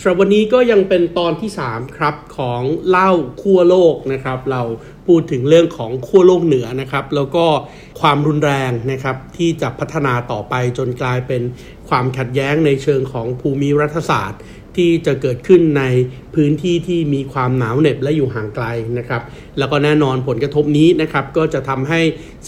สำหรับวันนี้ก็ยังเป็นตอนที่ 3 ครับ ของเล่าขั้วโลกนะครับ เราพูดถึงเรื่องของขั้วโลกเหนือนะครับ แล้วก็ความรุนแรงนะครับ ที่จะพัฒนาต่อไปจนกลายเป็นความขัดแย้งในเชิงของภูมิรัฐศาสตร์ ที่จะเกิดขึ้นในพื้นที่ที่มีความหนาวเหน็บและอยู่ห่างไกลนะครับ แล้วก็แน่นอนผลกระทบนี้นะครับ ก็จะทำให้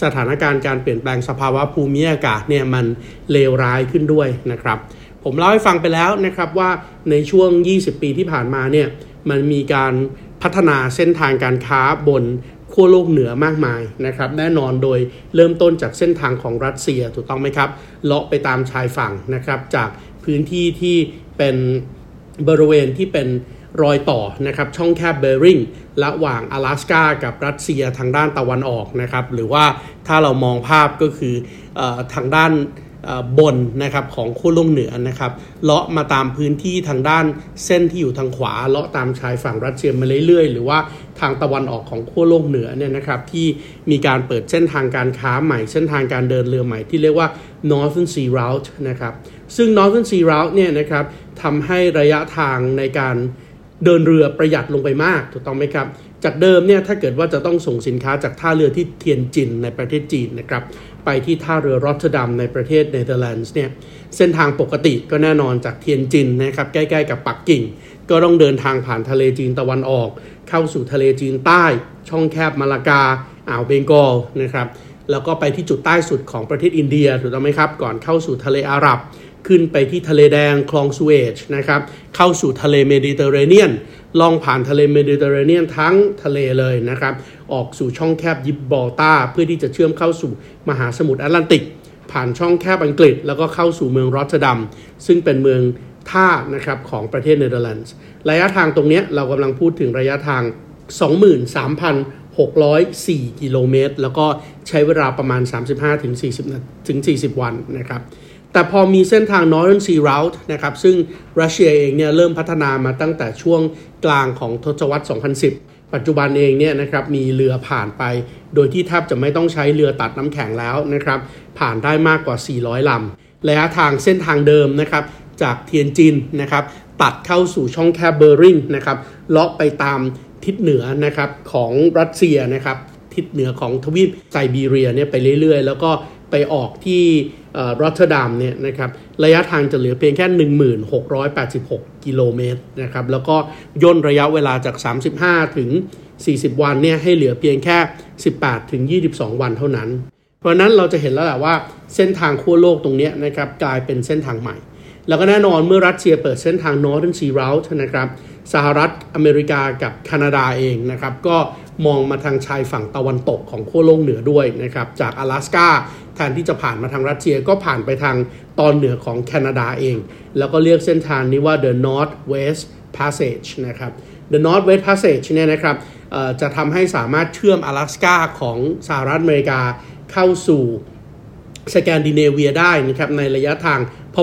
สถานการณ์การเปลี่ยนแปลงสภาวะภูมิอากาศเนี่ยมันเลวร้ายขึ้นด้วยนะครับ ผมเล่าให้ฟังไปแล้วนะครับว่าในช่วง 20 ปีที่ผ่านมาเนี่ยมันมีการพัฒนาเส้นทางการค้าบนขั้วโลกเหนือมากมายนะครับแน่นอนโดยเริ่มต้นจากเส้นทางของรัสเซียถูกต้องไหมครับ เลาะไปตามชายฝั่งนะครับจากพื้นที่ที่เป็นบริเวณที่เป็นรอยต่อนะครับช่องแคบเบริงระหว่าง阿拉สกากับรัสเซียทางด้านตะวันออกนะครับหรือว่าถ้าเรามองภาพก็คืออทางด้าน บนนะครับของขั้วโลกเหนือนะครับเลาะมาตามพื้นที่ทางด้านเส้นที่อยู่ทางขวาเลาะตามชายฝั่งรัสเซียมาเรื่อยๆ หรือว่าทางตะวันออกของขั้วโลกเหนือเนี่ยนะครับที่มีการเปิดเส้นทางการค้าใหม่เส้นทางการเดินเรือใหม่ที่เรียกว่า Northern Sea Route นะครับซึ่ง Northern Sea Route เนี่ยนะครับทำให้ระยะทางในการเดินเรือประหยัดลงไปมากถูกต้องไหมครับ จากเดิมเนี่ยถ้าเกิดว่าจะต้องส่งสินค้าจากท่าเรือที่เทียนจินในประเทศจีนนะครับ ไปที่ท่าเรือรอตเทอร์ดัมในประเทศเนเธอร์แลนด์เนี่ยเส้นทางปกติก็แน่นอนจากเทียนจินนะครับใกล้ๆกับปักกิ่ง ก็ต้องเดินทางผ่านทะเลจีนตะวันออก เข้าสู่ทะเลจีนใต้ ช่องแคบมาลากาอ่าวเบงกอลนะครับแล้วก็ไปที่จุดใต้สุดของประเทศอินเดียถูกต้องไหมครับ ก่อนเข้าสู่ทะเลอาหรับ ขึ้นไปที่ทะเลแดงคลองสุเอซนะครับเข้าสู่ทะเลเมดิเตอร์เรเนียนล่องผ่านทะเลเมดิเตอร์เรเนียนทั้งทะเลเลยนะครับออกสู่ช่องแคบยิบรอลตาร์เพื่อที่จะเชื่อมเข้าสู่มหาสมุทรแอตแลนติก ผ่านช่องแคบอังกฤษ แล้วก็เข้าสู่เมืองรอตเตอร์ดัมซึ่งเป็นเมืองท่านะครับของประเทศเนเธอร์แลนด์ระยะทางตรงนี้เรากำลังพูดถึงระยะทาง 23,604 กิโลเมตร แล้วก็ใช้เวลาประมาณ 35-40ถึง40วันนะครับ แต่พอมีเส้นทาง Northern Sea Route นะครับซึ่งรัสเซียเองเนี่ยเริ่มพัฒนามาตั้งแต่ช่วงกลางของทศวรรษ 2010 ปัจจุบันเองเนี่ยนะครับมีเรือผ่านไป โดยที่แทบจะไม่ต้องใช้เรือตัดน้ำแข็งแล้วนะครับผ่านได้มากกว่า 400 ลำระยะทางเส้นทางเดิมนะครับจากเทียนจินนะครับตัดเข้าสู่ช่องแคบเบอร์ริงนะครับเลาะไปตามทิศเหนือนะครับของรัสเซียนะครับทิศเหนือของทวีปไซบีเรียเนี่ยไปเรื่อยๆ แล้วก็ ไปออกที่รอตเทอร์ดัมเนี่ยนะครับระยะทางจะเหลือเพียงแค่ 1686 กิโลเมตรนะครับแล้วก็ย่นระยะเวลาจาก 35 ถึง 40 วันเนี่ยให้เหลือเพียงแค่ 18 ถึง 22 วันเท่านั้น เพราะนั้นเราจะเห็นแล้วแหละว่าเส้นทางขั้วโลกตรงนี้นะครับกลายเป็นเส้นทางใหม่ แล้วก็แน่นอนเมื่อรัสเซียเปิดเส้นทาง Northern Sea Route นะครับสหรัฐอเมริกากับแคนาดาเองนะครับก็มองมาทางชายฝั่งตะวันตกของขั้วโลกเหนือด้วยนะครับจาก阿拉สกา แทนที่จะผ่านมาทางรัสเซียก็ผ่านไปทางตอนเหนือของแคนาดาเอง แล้วก็เรียกเส้นทางนี้ว่า the North West Passage นะครับ the North West Passage เนี่ยนะครับจะทำให้สามารถเชื่อม阿拉斯าของสหรัฐอเมริกาเข้าสู่สแกนดิเนเวียได้นะครับในระยะทาง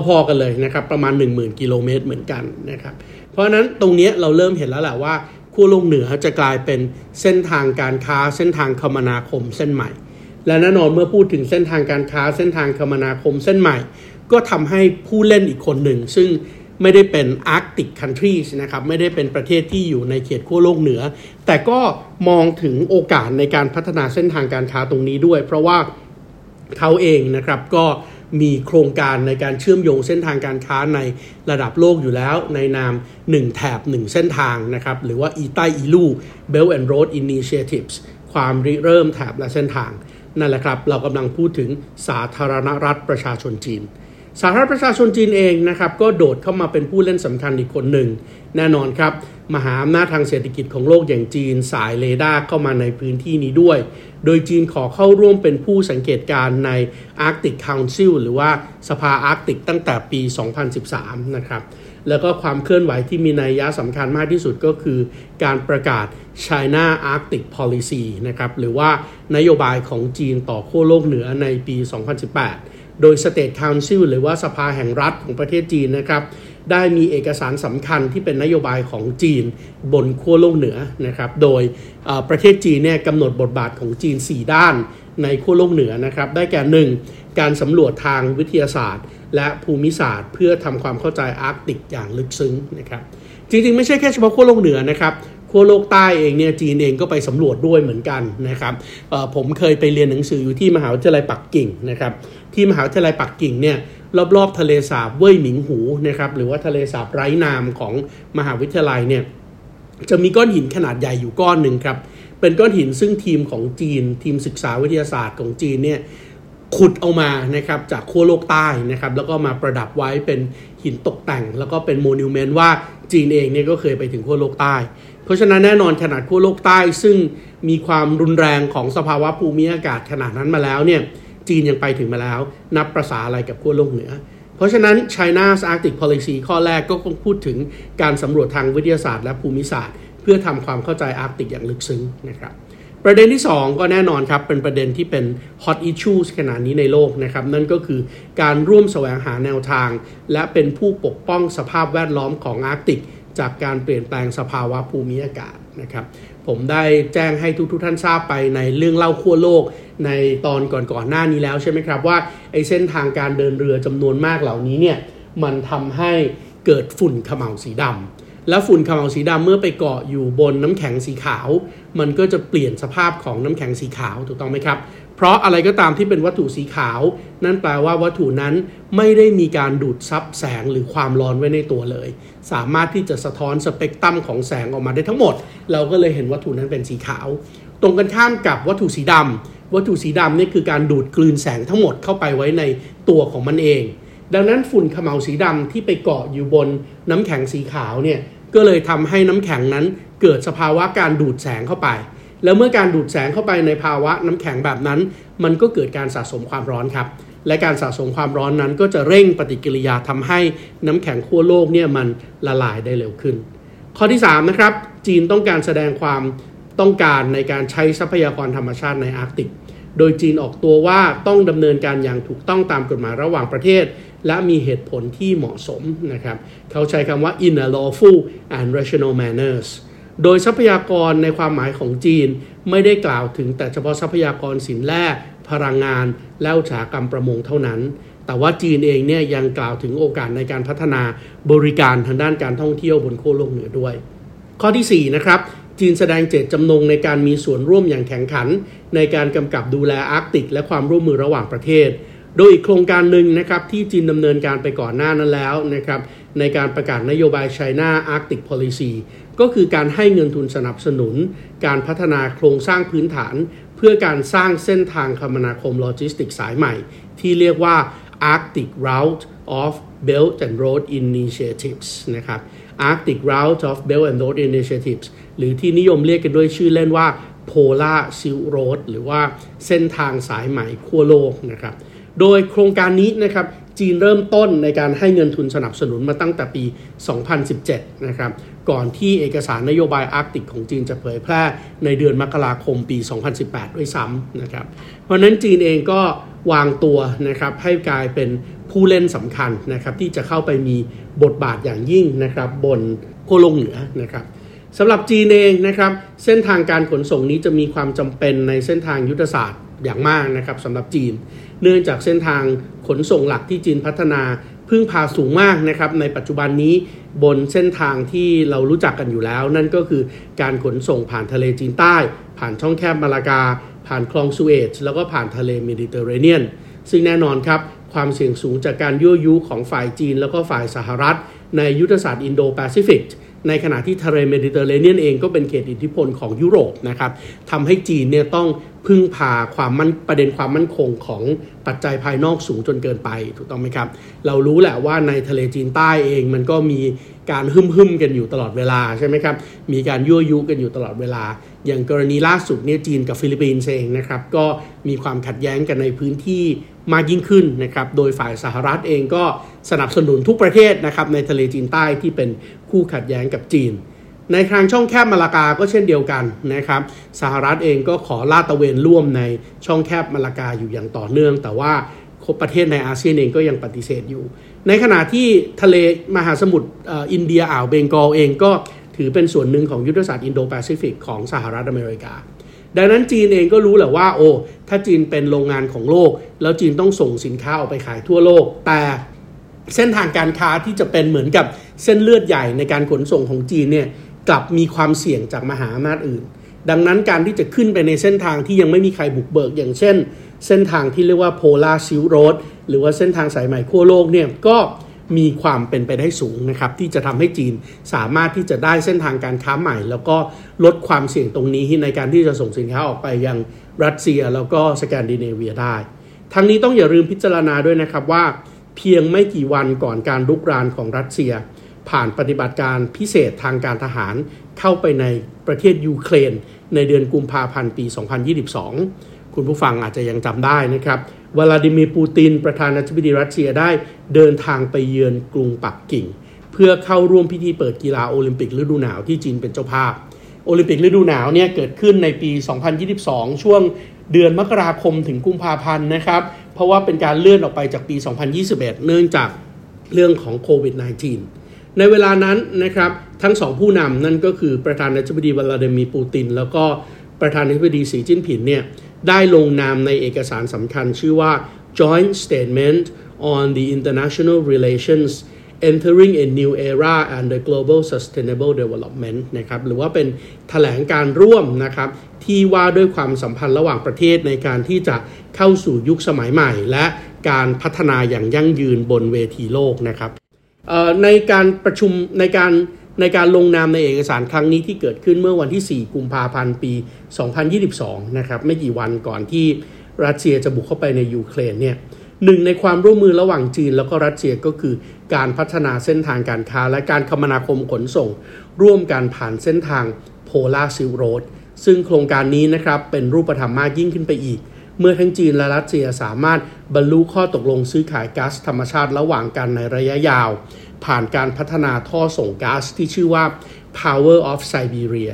พอๆกันเลยนะครับประมาณ 10,000 กิโลเมตรเหมือนกันนะครับเพราะนั้นตรงนี้เราเริ่มเห็นแล้วแหละว่าขั้วโลกเหนือจะกลายเป็นเส้นทางการค้าเส้นทางคมนาคมเส้นใหม่ และแน่นอนเมื่อพูดถึงเส้นทางการค้าเส้นทางคมนาคมเส้นใหม่ ก็ทำให้ผู้เล่นอีกคนหนึ่ง ซึ่งไม่ได้เป็นอาร์กติกคันทรีสนะครับไม่ได้เป็นประเทศที่อยู่ในเขตขั้วโลกเหนือ แต่ก็มองถึงโอกาสในการพัฒนาเส้นทางการค้าตรงนี้ด้วย เพราะว่าเขาเองนะครับก็มีโครงการในการเชื่อมโยงเส้นทางการค้าในระดับโลกอยู่แล้ว ในนาม 1 แถบ 1 เส้นทางนะครับหรือว่าอีใต้อีลู Belt and Road Initiatives ความริเริ่มแถบและเส้นทาง นั่นแหละครับ เรากำลังพูดถึงสาธารณรัฐประชาชนจีน สาธารณรัฐประชาชนจีนเองนะครับ ก็โดดเข้ามาเป็นผู้เล่นสำคัญอีกคนหนึ่ง แน่นอนครับ มหาอำนาจทางเศรษฐกิจของโลกอย่างจีน สายเรดาร์เข้ามาในพื้นที่นี้ด้วย โดยจีนขอเข้าร่วมเป็นผู้สังเกตการใน Arctic Council หรือว่าสภาอาร์กติกตั้งแต่ปี 2013 นะครับ แล้วก็ความเคลื่อนไหวที่มีนัยยะสำคัญมากที่สุดก็คือ การประกาศ China Arctic Policy นะครับหรือว่านโยบายของจีนต่อขั้วโลกเหนือในปี 2018 โดย State Council หรือว่าสภาแห่งรัฐของประเทศจีนนะครับได้มีเอกสารสำคัญที่เป็นนโยบายของจีนบนขั้วโลกเหนือนะครับ โดยประเทศจีนเนี่ยกำหนดบทบาทของจีน 4 ด้านในขั้วโลกเหนือนะครับ ได้แก่ 1. การสำรวจทางวิทยาศาสตร์ และภูมิศาสตร์ เพื่อทำความเข้าใจอาร์กติกอย่างลึกซึ้งนะครับ จริงๆ ไม่ใช่แค่เฉพาะขั้วโลกเหนือนะครับขั้วโลกใต้เองเนี่ยจีนเองก็ไปสำรวจด้วยเหมือนกันนะครับผมเคยไปเรียนหนังสืออยู่ที่มหาวิทยาลัยปักกิ่งนะครับที่มหาวิทยาลัยปักกิ่งเนี่ยรอบๆทะเลสาบเว่ยหมิงหูนะครับหรือว่าทะเลสาบไร้นามของมหาวิทยาลัยเนี่ยจะมีก้อนหินขนาดใหญ่อยู่ก้อนหนึ่งครับเป็นก้อนหินซึ่งทีมของจีน ทีมศึกษาวิทยาศาสตร์ของจีนเนี่ย ขุดเอามานะครับจากขั้วโลกใต้นะครับแล้วก็มาประดับไว้เป็นหินตกแต่ง แล้วก็เป็นโมนิวเมนต์ว่าจีนเองเนี่ยก็เคยไปถึงขั้วโลกใต้ เพราะฉะนั้นแน่นอนขนาดขั้วโลกใต้ซึ่งมีความรุนแรงของสภาวะภูมิอากาศขนาดนั้นมาแล้วเนี่ยจีนยังไปถึงมาแล้ว นับประษาอะไรกับขั้วโลกเหนือ เพราะฉะนั้น China's Arctic Policy ข้อแรกก็คงพูดถึงการสำรวจทางวิทยาศาสตร์และภูมิศาสตร์ เพื่อทำความเข้าใจอาร์กติกอย่างลึกซึ้งนะครับ ประเด็นที่ 2 ก็แน่นอนครับ เป็นประเด็นที่เป็น hot issues ขนาดนี้ในโลกนะครับ นั่นก็คือการร่วมแสวงหาแนวทาง และเป็นผู้ปกป้องสภาพแวดล้อมของอาร์กติก จากการเปลี่ยนแปลงสภาวะภูมิอากาศนะครับผมได้แจ้งให้ทุกทท่านทราบไปในเรื่องเล่าขั้วโลกในตอนก่อนๆหน้านี้แล้วใช่ไหมครับว่าไอ้เส้นทางการเดินเรือจำนวนมากเหล่านี้เนี่ยมันทำให้เกิดฝุ่นขมเหลาสีดำ แล้วฝุ่นขมเหลาสีดำเมื่อไปเกาะอยู่บนน้ำแข็งสีขาว มันก็จะเปลี่ยนสภาพของน้ำแข็งสีขาวถูกต้องไหมครับ เพราะอะไรก็ตามที่เป็นวัตถุสีขาว นั่นแปลว่าวัตถุนั้นไม่ได้มีการดูดซับแสงหรือความร้อนไว้ในตัวเลย สามารถที่จะสะท้อนสเปกตรัมของแสงออกมาได้ทั้งหมด เราก็เลยเห็นวัตถุนั้นเป็นสีขาว ตรงกันข้ามกับวัตถุสีดำวัตถุสีดำนี่คือการดูดกลืนแสงทั้งหมดเข้าไปไว้ในตัวของมันเอง ดังนั้นฝุ่นขมเหลาสีดำที่ไปเกาะอยู่บนน้ำแข็งสีขาวเนี่ย ก็เลยทำให้น้ำแข็งนั้นเกิดสภาวะการดูดแสงเข้าไป แล้วเมื่อการดูดแสงเข้าไปในภาวะน้ำแข็งแบบนั้น มันก็เกิดการสะสมความร้อนครับ และการสะสมความร้อนนั้นก็จะเร่งปฏิกิริยาทำให้น้ำแข็งขั้วโลกเนี่ยมันละลายได้เร็วขึ้น ข้อที่3นะครับจีนต้องการแสดงความต้องการในการใช้ทรัพยากรธรรมชาติในอาร์กติก โดยจีนออกตัวว่าต้องดำเนินการอย่างถูกต้องตามกฎหมายระหว่างประเทศ และมีเหตุผลที่เหมาะสมนะครับเขาใช้คำว่า in a lawful and rational manners โดยทรัพยากรในความหมายของจีนไม่ได้กล่าวถึงแต่เฉพาะทรัพยากรสินแร่พลังงาน และอุตสาหกรรมประมงเท่านั้น แต่ว่าจีนเองเนี่ยยังกล่าวถึงโอกาสในการพัฒนาบริการทางด้านการท่องเที่ยวบนโคโลกเหนือด้วย ข้อที่4นะครับ จีนแสดงเจตจำนงในการมีส่วนร่วมอย่างแข็งขัน ในการกำกับดูแลอาร์กติก และความร่วมมือระหว่างประเทศ โดยอีกโครงการหนึ่งนะครับที่จีนดำเนินการไปก่อนหน้านั้นแล้วนะครับในการประกาศนโยบาย China Arctic Policy ก็คือการให้เงินทุนสนับสนุน การพัฒนาโครงสร้างพื้นฐาน เพื่อการสร้างเส้นทางคมนาคมโลจิสติกสายใหม่ ที่เรียกว่า Arctic Route of Belt and Road Initiatives นะครับ Arctic Route of Belt and Road Initiatives หรือที่นิยมเรียกกันด้วยชื่อเล่นว่า Polar Silk Road หรือว่าเส้นทางสายใหม่ขั้วโลกนะครับ โดยโครงการนี้นะครับจีนเริ่มต้นในการให้เงินทุนสนับสนุนมาตั้งแต่ปี 2017 นะครับ ก่อนที่เอกสารนโยบายอาร์กติกของจีนจะเผยแพร่ในเดือนมกราคมปี 2018 ด้วยซ้ำนะครับ เพราะนั้นจีนเองก็วางตัวนะครับให้กลายเป็น ผู้เล่นสำคัญนะครับที่จะเข้าไปมีบทบาทอย่างยิ่งนะครับบนโคลงเหนือนะครับสำหรับจีนเองนะครับเส้นทางการขนส่งนี้จะมีความจำเป็นในเส้นทางยุทธศาสตร์อย่างมากนะครับสำหรับจีน เนื่องจากเส้นทางขนส่งหลักที่จีนพัฒนาพึ่งพาสูงมากนะครับในปัจจุบันนี้บนเส้นทางที่เรารู้จักกันอยู่แล้ว นั่นก็คือการขนส่งผ่านทะเลจีนใต้ ผ่านช่องแคบมาลากา ผ่านคลองสุเอซแล้วก็ผ่านทะเลเมดิเตอร์เรเนียน ซึ่งแน่นอนครับ ความเสี่ยงสูงจากการยั่วยุของฝ่ายจีน แล้วก็ฝ่ายสหรัฐ ในยุทธศาสตร์อินโดแปซิฟิกในขณะที่ทะเลเมดิเตอร์เรเนียนเองก็เป็นเขตอิทธิพลของยุโรปนะครับทำให้จีนเนี่ยต้อง พึ่งพาความมั่นประเด็นความมั่นคงของปัจจัยภายนอกสูงจนเกินไปถูกต้องไหมครับ เรารู้แหละว่าในทะเลจีนใต้เองมันก็มีการหึมหึมกันอยู่ตลอดเวลาใช่ไหมครับ มีการยั่วยุกันอยู่ตลอดเวลา อย่างกรณีล่าสุดเนี่ยจีนกับฟิลิปปินส์เองนะครับก็มีความขัดแย้งกันในพื้นที่มากยิ่งขึ้นนะครับโดยฝ่ายสหรัฐเองก็สนับสนุนทุกประเทศนะครับในทะเลจีนใต้ที่เป็นคู่ขัดแย้งกับจีน ในครั้งช่องแคบมาลากาก็เช่นเดียวกันนะครับ สหรัฐเองก็ขอลาดตระเวนร่วมในช่องแคบมาลากาอยู่อย่างต่อเนื่อง แต่ว่าประเทศในอาเซียนเองก็ยังปฏิเสธอยู่ ในขณะที่ทะเลมหาสมุทรอินเดียอ่าวเบงกอลเองก็ถือเป็นส่วนหนึ่งของยุทธศาสตร์อินโดแปซิฟิกของสหรัฐอเมริกา ดังนั้นจีนเองก็รู้แหละว่า โอ้ถ้าจีนเป็นโรงงานของโลก แล้วจีนต้องส่งสินค้าออกไปขายทั่วโลก แต่เส้นทางการค้าที่จะเป็นเหมือนกับเส้นเลือดใหญ่ในการขนส่งของจีนเนี่ย กลับมีความเสี่ยงจากมหาอำนาจอื่น ดังนั้นการที่จะขึ้นไปในเส้นทางที่ยังไม่มีใครบุกเบิก อย่างเช่น เส้นทางที่เรียกว่า Polar Silk Road หรือว่าเส้นทางสายไหมขั้วโลกเนี่ยก็มีความเป็นไปได้สูงนะครับ ที่จะทำให้จีนสามารถที่จะได้เส้นทางการค้าใหม่ แล้วก็ลดความเสี่ยงตรงนี้ในการที่จะส่งสินค้าออกไปยังรัสเซียแล้วก็สแกนดิเนเวียได้ ทั้งนี้ต้องอย่าลืมพิจารณาด้วยนะครับว่า เพียงไม่กี่วันก่อนการลุกรานของรัสเซีย ผ่านปฏิบัติการพิเศษทางการทหารเข้าไปในประเทศยูเครน ในเดือนกุมภาพันธ์ปี 2022 คุณผู้ฟังอาจจะยังจำได้นะครับวลาดิมีร์ปูติน ประธานาธิบดีรัสเซียได้เดินทางไปเยือนกรุงปักกิ่ง เพื่อเข้าร่วมพิธีเปิดกีฬาโอลิมปิกฤดูหนาวที่จีนเป็นเจ้าภาพ โอลิมปิกฤดูหนาวเนี่ยเกิดขึ้นในปี 2022 ช่วงเดือนมกราคมถึงกุมภาพันธ์นะครับ เพราะว่าเป็นการเลื่อนออกไปจากปี 2021 เนื่องจากเรื่องของโควิด -19 ในเวลานั้นนะครับทั้งสองผู้นำนั่นก็คือประธานาธิบดีวลาดิมีร์ปูติน แล้วก็ประธานาธิบดีสีจิ้นผินเนี่ยได้ลงนามในเอกสารสำคัญชื่อว่า Joint Statement on the International Relations Entering a New Era and the Global Sustainable Development นะครับหรือว่าเป็นถแถลงการร่วมนะครับที่ว่าด้วยความสัมพันธ์ระหว่างประเทศในการที่จะเข้าสู่ยุคสมัยใหม่ และการพัฒนาอย่างยั่งยืนบนเวทีโลกนะครับ ในการประชุมในการในการลงนามในเอกสารครั้งนี้ที่เกิดขึ้นเมื่อวันที่ 4 กุมภาพันธ์ ปี 2022 นะครับ ไม่กี่วันก่อนที่รัสเซียจะบุกเข้าไปในยูเครนเนี่ยหนึ่งในความร่วมมือระหว่างจีนแล้วก็รัสเซียก็คือการพัฒนาเส้นทางการค้า และการคมนาคมขนส่ง ร่วมกันผ่านเส้นทาง Polar Silk Road ซึ่งโครงการนี้นะครับเป็นรูปธรรมมากยิ่งขึ้นไปอีก เมื่อทั้งจีนและรัสเซียสามารถบรรลุข้อตกลงซื้อขายก๊าซธรรมชาติระหว่างกันในระยะยาว ผ่านการพัฒนาท่อส่งก๊าซที่ชื่อว่า Power of Siberia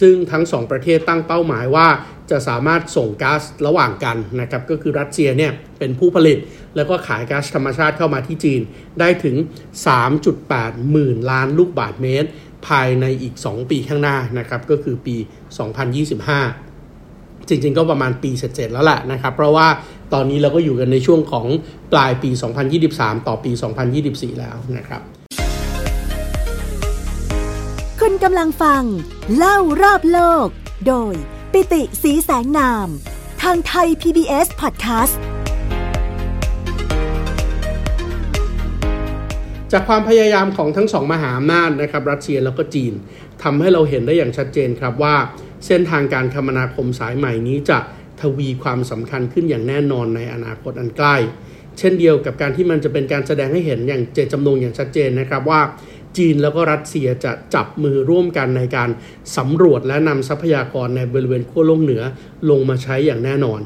ซึ่งทั้งสองประเทศตั้งเป้าหมายว่าจะสามารถส่งก๊าซระหว่างกันนะครับก็คือรัสเซียเนี่ยเป็นผู้ผลิต แล้วก็ขายก๊าซธรรมชาติเข้ามาที่จีนได้ถึง 3.8 หมื่นล้านลูกบาทเมตร ภายในอีก 2 ปีข้างหน้านะครับก็คือปี 2025 จริงๆ ก็ประมาณปีเสร็จๆแล้วแหละนะครับเพราะว่าตอนนี้เราก็อยู่กันในช่วงของปลายปี 2023 ต่อปี 2024 แล้วนะครับ คุณกำลังฟัง เล่ารอบโลก โดยปิติสีแสงนาม ทางไทย PBS Podcast จากความพยายามของทั้งสองมหาอำนาจนะครับ รัสเซียแล้วก็จีนทำให้เราเห็นได้อย่างชัดเจนครับว่า เส้นทางการคมนาคมสายใหม่นี้จะทวีความสำคัญขึ้นอย่างแน่นอนในอนาคตอันใกล้ เช่นเดียวกับการที่มันจะเป็นการแสดงให้เห็นอย่างเจตจำนงอย่างชัดเจนนะครับว่าจีนแล้วก็รัสเซียจะจับมือร่วมกันในการสำรวจและนำทรัพยากรในบริเวณขั้วโลกเหนือลงมาใช้อย่างแน่นอน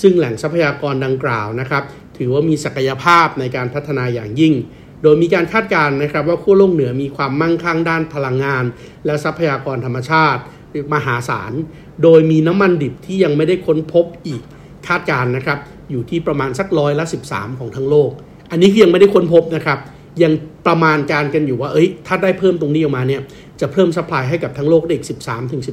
ซึ่งแหล่งทรัพยากรดังกล่าวนะครับถือว่ามีศักยภาพในการพัฒนาอย่างยิ่ง โดยมีการคาดการณ์นะครับว่าขั้วโลกเหนือมีความมั่งคั่งด้านพลังงาน และทรัพยากรธรรมชาติ มหาศาล โดยมีน้ำมันดิบที่ยังไม่ได้ค้นพบอีกคาดการณ์นะครับ อยู่ที่ประมาณสักร้อยละ 13 ของทั้งโลก อันนี้ยังไม่ได้ค้นพบนะครับ ยังประมาณการกันอยู่ว่า เอ้ย ถ้าได้เพิ่มตรงนี้ออกมาเนี่ย จะเพิ่มสปายให้กับทั้งโลกได้อีก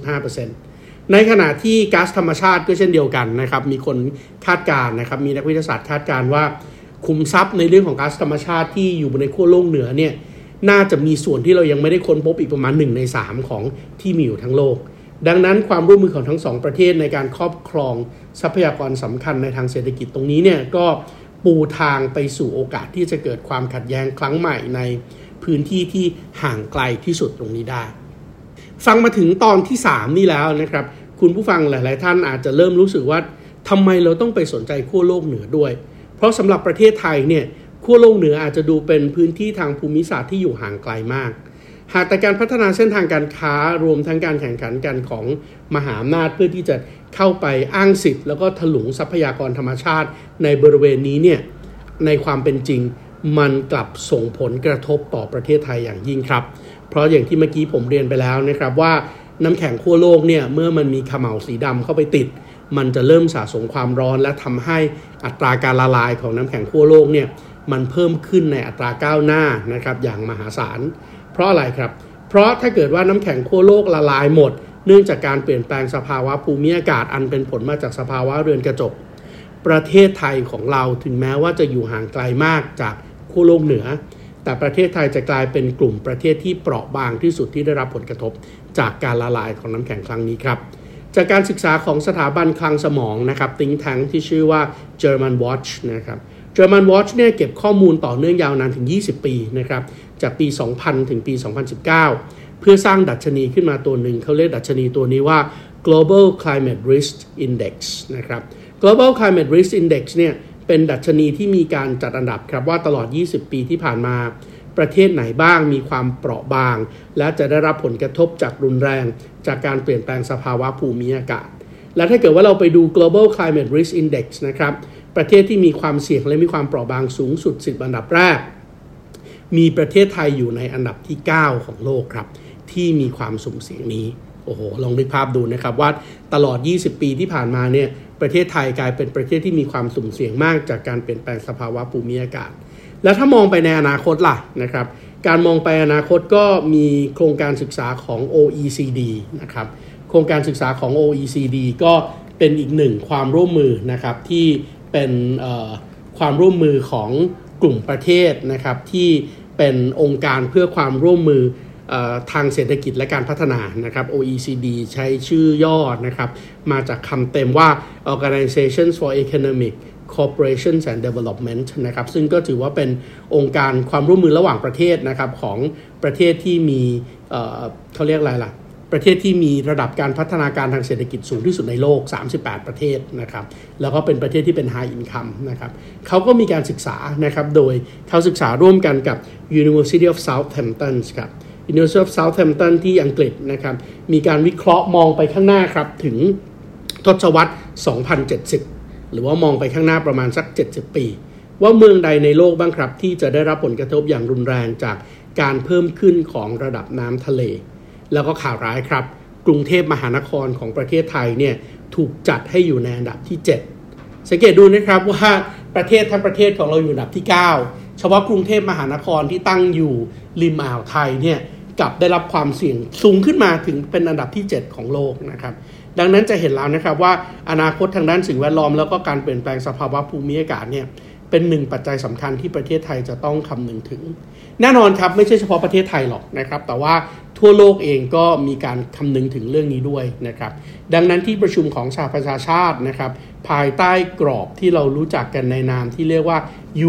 13-15%ในขณะที่ก๊าซธรรมชาติก็เช่นเดียวกันนะครับ มีคนคาดการณ์นะครับ มีนักวิทยาศาสตร์คาดการณ์ว่า คุมทรัพย์ในเรื่องของก๊าซธรรมชาติที่อยู่บนในขั้วโลกเหนือเนี่ย น่าจะมีส่วนที่เรายังไม่ได้ค้นพบอีกประมาณ 1 ใน 3 ของที่มีอยู่ทั้งโลก ดังนั้นความร่วมมือของทั้งสองประเทศในการครอบครองทรัพยากรสำคัญในทางเศรษฐกิจตรงนี้เนี่ยก็ปูทางไปสู่โอกาสที่จะเกิดความขัดแย้งครั้งใหม่ในพื้นที่ที่ห่างไกลที่สุดตรงนี้ได้ ฟังมาถึงตอนที่ 3 นี่แล้วนะครับ คุณผู้ฟังหลาย ๆ ท่านอาจจะเริ่มรู้สึกว่าทำไมเราต้องไปสนใจขั้วโลกเหนือด้วย เพราะสำหรับประเทศไทยเนี่ย ขั้วโลกเหนืออาจจะดูเป็นพื้นที่ทางภูมิศาสตร์ที่อยู่ห่างไกลมาก หากแต่การพัฒนาเส้นทางการค้ารวมทั้งการแข่งขันกันของมหาอำนาจเพื่อที่จะเข้าไปอ้างสิทธิ์แล้วก็ถลุงทรัพยากรธรรมชาติในบริเวณนี้เนี่ยในความเป็นจริงมันกลับส่งผลกระทบต่อประเทศไทยอย่างยิ่งครับ เพราะอย่างที่เมื่อกี้ผมเรียนไปแล้วนะครับว่าน้ำแข็งขั้วโลกเนี่ยเมื่อมันมีขมเหลาสีดำเข้าไปติด มันจะเริ่มสะสมความร้อนและทำให้อัตราการละลายของน้ำแข็งขั้วโลกเนี่ย มันเพิ่มขึ้นในอัตราก้าวหน้านะครับอย่างมหาศาล เพราะอะไรครับ เพราะถ้าเกิดว่าน้ำแข็งขั้วโลกละลายหมด เนื่องจากการเปลี่ยนแปลงสภาวะภูมิอากาศอันเป็นผลมาจากสภาวะเรือนกระจก ประเทศไทยของเราถึงแม้ว่าจะอยู่ห่างไกลมากจากขั้วโลกเหนือ แต่ประเทศไทยจะกลายเป็นกลุ่มประเทศที่เปราะบางที่สุดที่ได้รับผลกระทบ จากการละลายของน้ำแข็งครั้งนี้ครับจากการศึกษาของสถาบันคลังสมองนะครับติงแทงที่ชื่อว่า German Watch นะครับ German Watch เนี่ยเก็บข้อมูลต่อเนื่องยาวนานถึง 20 ปีนะครับ จากปี 2000 ถึงปี 2019 เพื่อสร้างดัชนีขึ้นมาตัวหนึ่ง เขาเรียกดัชนีตัวนี้ว่า Global Climate Risk Index นะครับ Global Climate Risk Index เนี่ยเป็นดัชนีที่มีการจัดอันดับครับว่าตลอด 20 ปีที่ผ่านมา ประเทศไหนบ้างมีความเปราะบาง และจะได้รับผลกระทบจากรุนแรง จากการเปลี่ยนแปลงสภาวะภูมิอากาศ และถ้าเกิดว่าเราไปดู global climate risk index นะครับ ประเทศที่มีความเสี่ยงและมีความเปราะบางสูงสุด 10 อันดับแรก มีประเทศไทยอยู่ในอันดับที่ 9 ของโลกครับ ที่มีความสุ่มเสี่ยงนี้โอ้โหลองนึกภาพดูนะครับว่าตลอด 20 ปีที่ผ่านมาเนี่ยประเทศไทยกลายเป็นประเทศที่มีความสุ่มเสี่ยงมากจากการเปลี่ยนแปลงสภาวะภูมิอากาศ แล้วถ้ามองไปในอนาคตล่ะนะครับการมองไปอนาคตก็มีโครงการศึกษาของ OECD นะครับโครงการศึกษาของ OECD ก็เป็นอีกหนึ่งความร่วมมือนะครับที่ เป็นความร่วมมือของกลุ่มประเทศนะครับที่เป็นองค์การเพื่อความร่วมมือทางเศรษฐกิจและการพัฒนานะครับ OECD ใช้ชื่อย่อนะครับ มาจากคำเต็มว่า Organizations for Economic Cooperation and Development นะครับ ซึ่งก็ถือว่าเป็นองค์การความร่วมมือระหว่างประเทศนะครับของประเทศที่มีเขาเรียกอะไรล่ะ ประเทศที่มีระดับการพัฒนาการทางเศรษฐกิจสูงที่สุดในโลก 38 ประเทศนะครับ แล้วก็เป็นประเทศที่เป็น High Income นะครับเขาก็มีการศึกษานะครับ โดยเขาศึกษาร่วมกันกับ University of Southampton ครับ University of Southampton ที่อังกฤษนะครับ มีการวิเคราะห์มองไปข้างหน้าครับ ถึงทศวรรษ 2070 หรือว่ามองไปข้างหน้าประมาณสัก 70 ปี ว่าเมืองใดในโลกบ้างครับ ที่จะได้รับผลกระทบอย่างรุนแรงจากการเพิ่มขึ้นของระดับน้ำทะเล แล้วก็ข่าวร้ายครับ กรุงเทพมหานครของประเทศไทยเนี่ยถูกจัดให้อยู่ในอันดับที่ 7 สังเกตดูนะครับว่าประเทศทั้งประเทศของเราอยู่อันดับที่ 9 เฉพาะกรุงเทพมหานครที่ตั้งอยู่ริมอ่าวไทยเนี่ยกลับได้รับความเสี่ยงสูงขึ้นมาถึงเป็นอันดับที่ 7 ของโลกนะครับ ดังนั้นจะเห็นแล้วนะครับว่าอนาคตทางด้านสิ่งแวดล้อมแล้วก็การเปลี่ยนแปลงสภาวะภูมิอากาศเนี่ยเป็นหนึ่งปัจจัยสำคัญที่ประเทศไทยจะต้องคำนึงถึง แน่นอนครับไม่ใช่เฉพาะประเทศไทยหรอกนะครับ แต่ว่า ทั่วโลกเองก็มีการคำนึงถึงเรื่องนี้ด้วยนะครับ ดังนั้นที่ประชุมของสหประชาชาตินะครับ ภายใต้กรอบที่เรารู้จักกันในนามที่เรียกว่า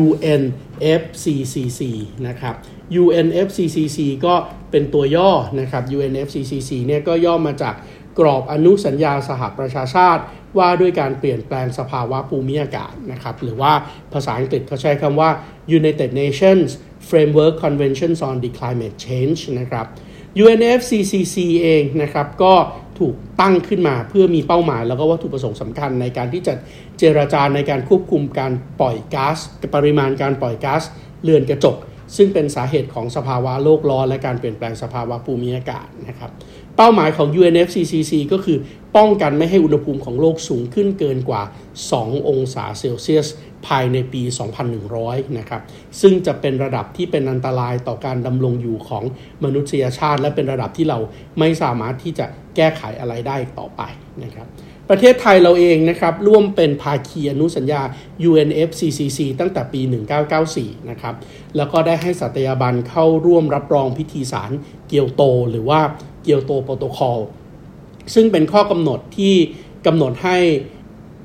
UNFCCC นะครับ UNFCCC ก็เป็นตัวย่อนะครับ UNFCCC เนี่ยก็ย่อมาจากกรอบอนุสัญญาสหประชาชาติว่าด้วยการเปลี่ยนแปลงสภาวะภูมิอากาศนะครับ หรือว่าภาษาอังกฤษเขาใช้คำว่า United Nations Framework Convention on the Climate Change นะครับ UNFCCC เองนะครับก็ถูกตั้งขึ้นมาเพื่อมีเป้าหมาย แล้วก็วัตถุประสงค์สำคัญในการที่จะเจราจาในการควบคุมการปล่อยก๊าซปริมาณการปล่อยก๊าซเรือนกระจก ซึ่งเป็นสาเหตุของสภาวะโลกร้อน และการเปลี่ยนแปลงสภาวะภูมิอากาศนะครับเป้าหมายของ UNFCCC ก็คือป้องกันไม่ให้อุณหภูมิของโลกสูงขึ้นเกินกว่า 2 องศาเซลเซียส ภายในปี 2100 นะครับ ซึ่งจะเป็นระดับที่เป็นอันตรายต่อการดำรงอยู่ของมนุษยชาติ และเป็นระดับที่เราไม่สามารถที่จะแก้ไขอะไรได้ต่อไปนะครับ ประเทศไทยเราเองนะครับ ร่วมเป็นภาคีอนุสัญญา UNFCCC ตั้งแต่ปี 1994 นะครับ แล้วก็ได้ให้สัตยาบันเข้าร่วมรับรองพิธีสารเกียวโต หรือว่าเกียวโตโปรโตคอล ซึ่งเป็นข้อกำหนดที่กำหนดให้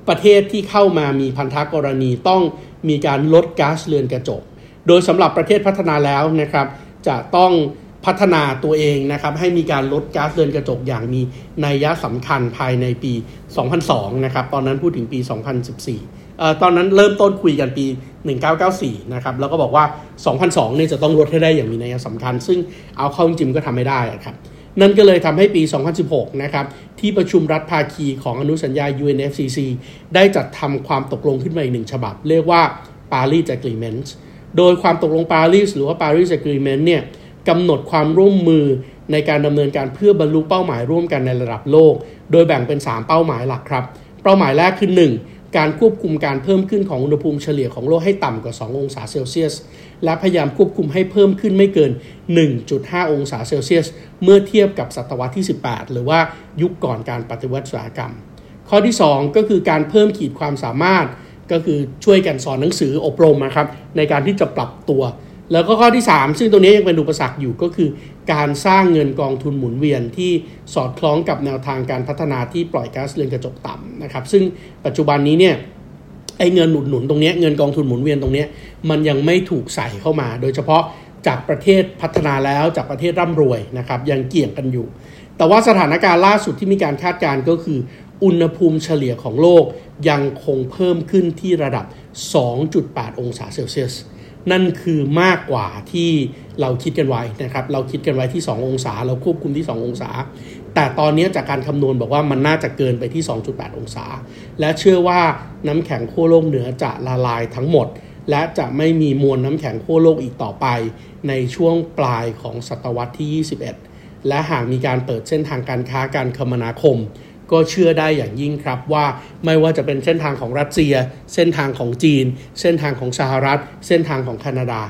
ประเทศที่เข้ามามีพันธกรณีต้องมีการลดก๊าซเรือนกระจก โดยสำหรับประเทศพัฒนาแล้วนะครับจะต้องพัฒนาตัวเองนะครับให้มีการลดก๊าซเรือนกระจกอย่างมีนัยยะสำคัญภายในปี 2002 นะครับ ตอนนั้นพูดถึงปี 2014เอ่อตอนนั้นเริ่มต้นคุยกันปี 1994 นะครับ แล้วก็บอกว่า 2002 เนี่ยจะต้องลดให้ได้อย่างมีนัยสำคัญ ซึ่งเอาเข้าจริงก็ทำไม่ได้ครับ นั่นก็เลยทำให้ปี 2016 นะครับ ที่ประชุมรัฐภาคีของอนุสัญญา UNFCCC ได้จัดทำความตกลงขึ้นมาอีกหนึ่งฉบับ เรียกว่า Paris Agreement โดยความตกลงปารีสหรือว่า Paris Agreement เนี่ยกำหนดความร่วมมือในการดำเนินการเพื่อบรรลุเป้าหมายร่วมกันในระดับโลก โดยแบ่งเป็น 3 เป้าหมายหลักครับ เป้าหมายแรกคือ 1 การควบคุมการเพิ่มขึ้นของอุณหภูมิเฉลี่ยของโลกให้ต่ำกว่า 2 องศาเซลเซียส และพยายามควบคุมให้เพิ่มขึ้นไม่เกิน 1.5 องศาเซลเซียส เมื่อเทียบกับศตวรรษที่ 18 หรือว่ายุคก่อนการปฏิวัติอุตสาหกรรม ข้อที่ 2 ก็คือการเพิ่มขีดความสามารถ ก็คือช่วยกันสอนหนังสืออบรมนะครับในการที่จะปรับตัว แล้วก็ข้อที่ 3 ซึ่งตรงนี้ยังเป็นอุปสรรคอยู่ก็คือ การสร้างเงินกองทุนหมุนเวียนที่สอดคล้องกับแนวทางการพัฒนาที่ปล่อยก๊าซเรือนกระจกต่ำนะครับ ซึ่งปัจจุบันนี้เนี่ยไอ้เงินหนุนหนุนตรงนี้เงินกองทุนหมุนเวียนตรงนี้มันยังไม่ถูกใส่เข้ามา โดยเฉพาะจากประเทศพัฒนาแล้วจากประเทศร่ำรวยนะครับยังเกี่ยงกันอยู่ แต่ว่าสถานการณ์ล่าสุดที่มีการคาดการณ์ก็คือ อุณหภูมิเฉลี่ยของโลกยังคงเพิ่มขึ้นที่ระดับ 2.8 องศาเซลเซียส นั่นคือมากกว่าที่เราคิดกันไว้นะครับ เราคิดกันไว้ที่ 2 องศา เราควบคุมที่ 2 องศา แต่ตอนนี้จากการคำนวณบอกว่ามันน่าจะเกินไปที่ 2.8 องศา และเชื่อว่าน้ำแข็งขั้วโลกเหนือจะละลายทั้งหมด และจะไม่มีมวลน้ำแข็งขั้วโลกอีกต่อไป ในช่วงปลายของศตวรรษที่ 21 และหากมีการเปิดเส้นทางการค้าการคมนาคม ก็เชื่อได้อย่างยิ่งครับว่าไม่ว่าจะเป็นเส้นทางของรัสเซีย เส้นทางของจีน เส้นทางของสหรัฐ เส้นทางของแคนาดา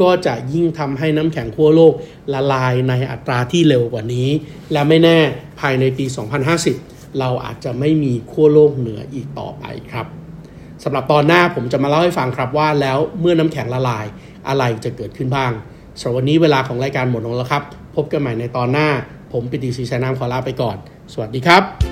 ก็จะยิ่งทำให้น้ำแข็งขั้วโลกละลายในอัตราที่เร็วกว่านี้ และไม่แน่ภายในปี 2050 เราอาจจะไม่มีขั้วโลกเหนืออีกต่อไปครับสำหรับตอนหน้าผมจะมาเล่าให้ฟังครับว่าแล้วเมื่อน้ำแข็งละลายอะไรจะเกิดขึ้นบ้างสำหรับวันนี้เวลาของรายการหมดลงแล้วครับ พบกันใหม่ในตอนหน้า ผมปิติศรีชัยนามขอลาไปก่อน สวัสดีครับ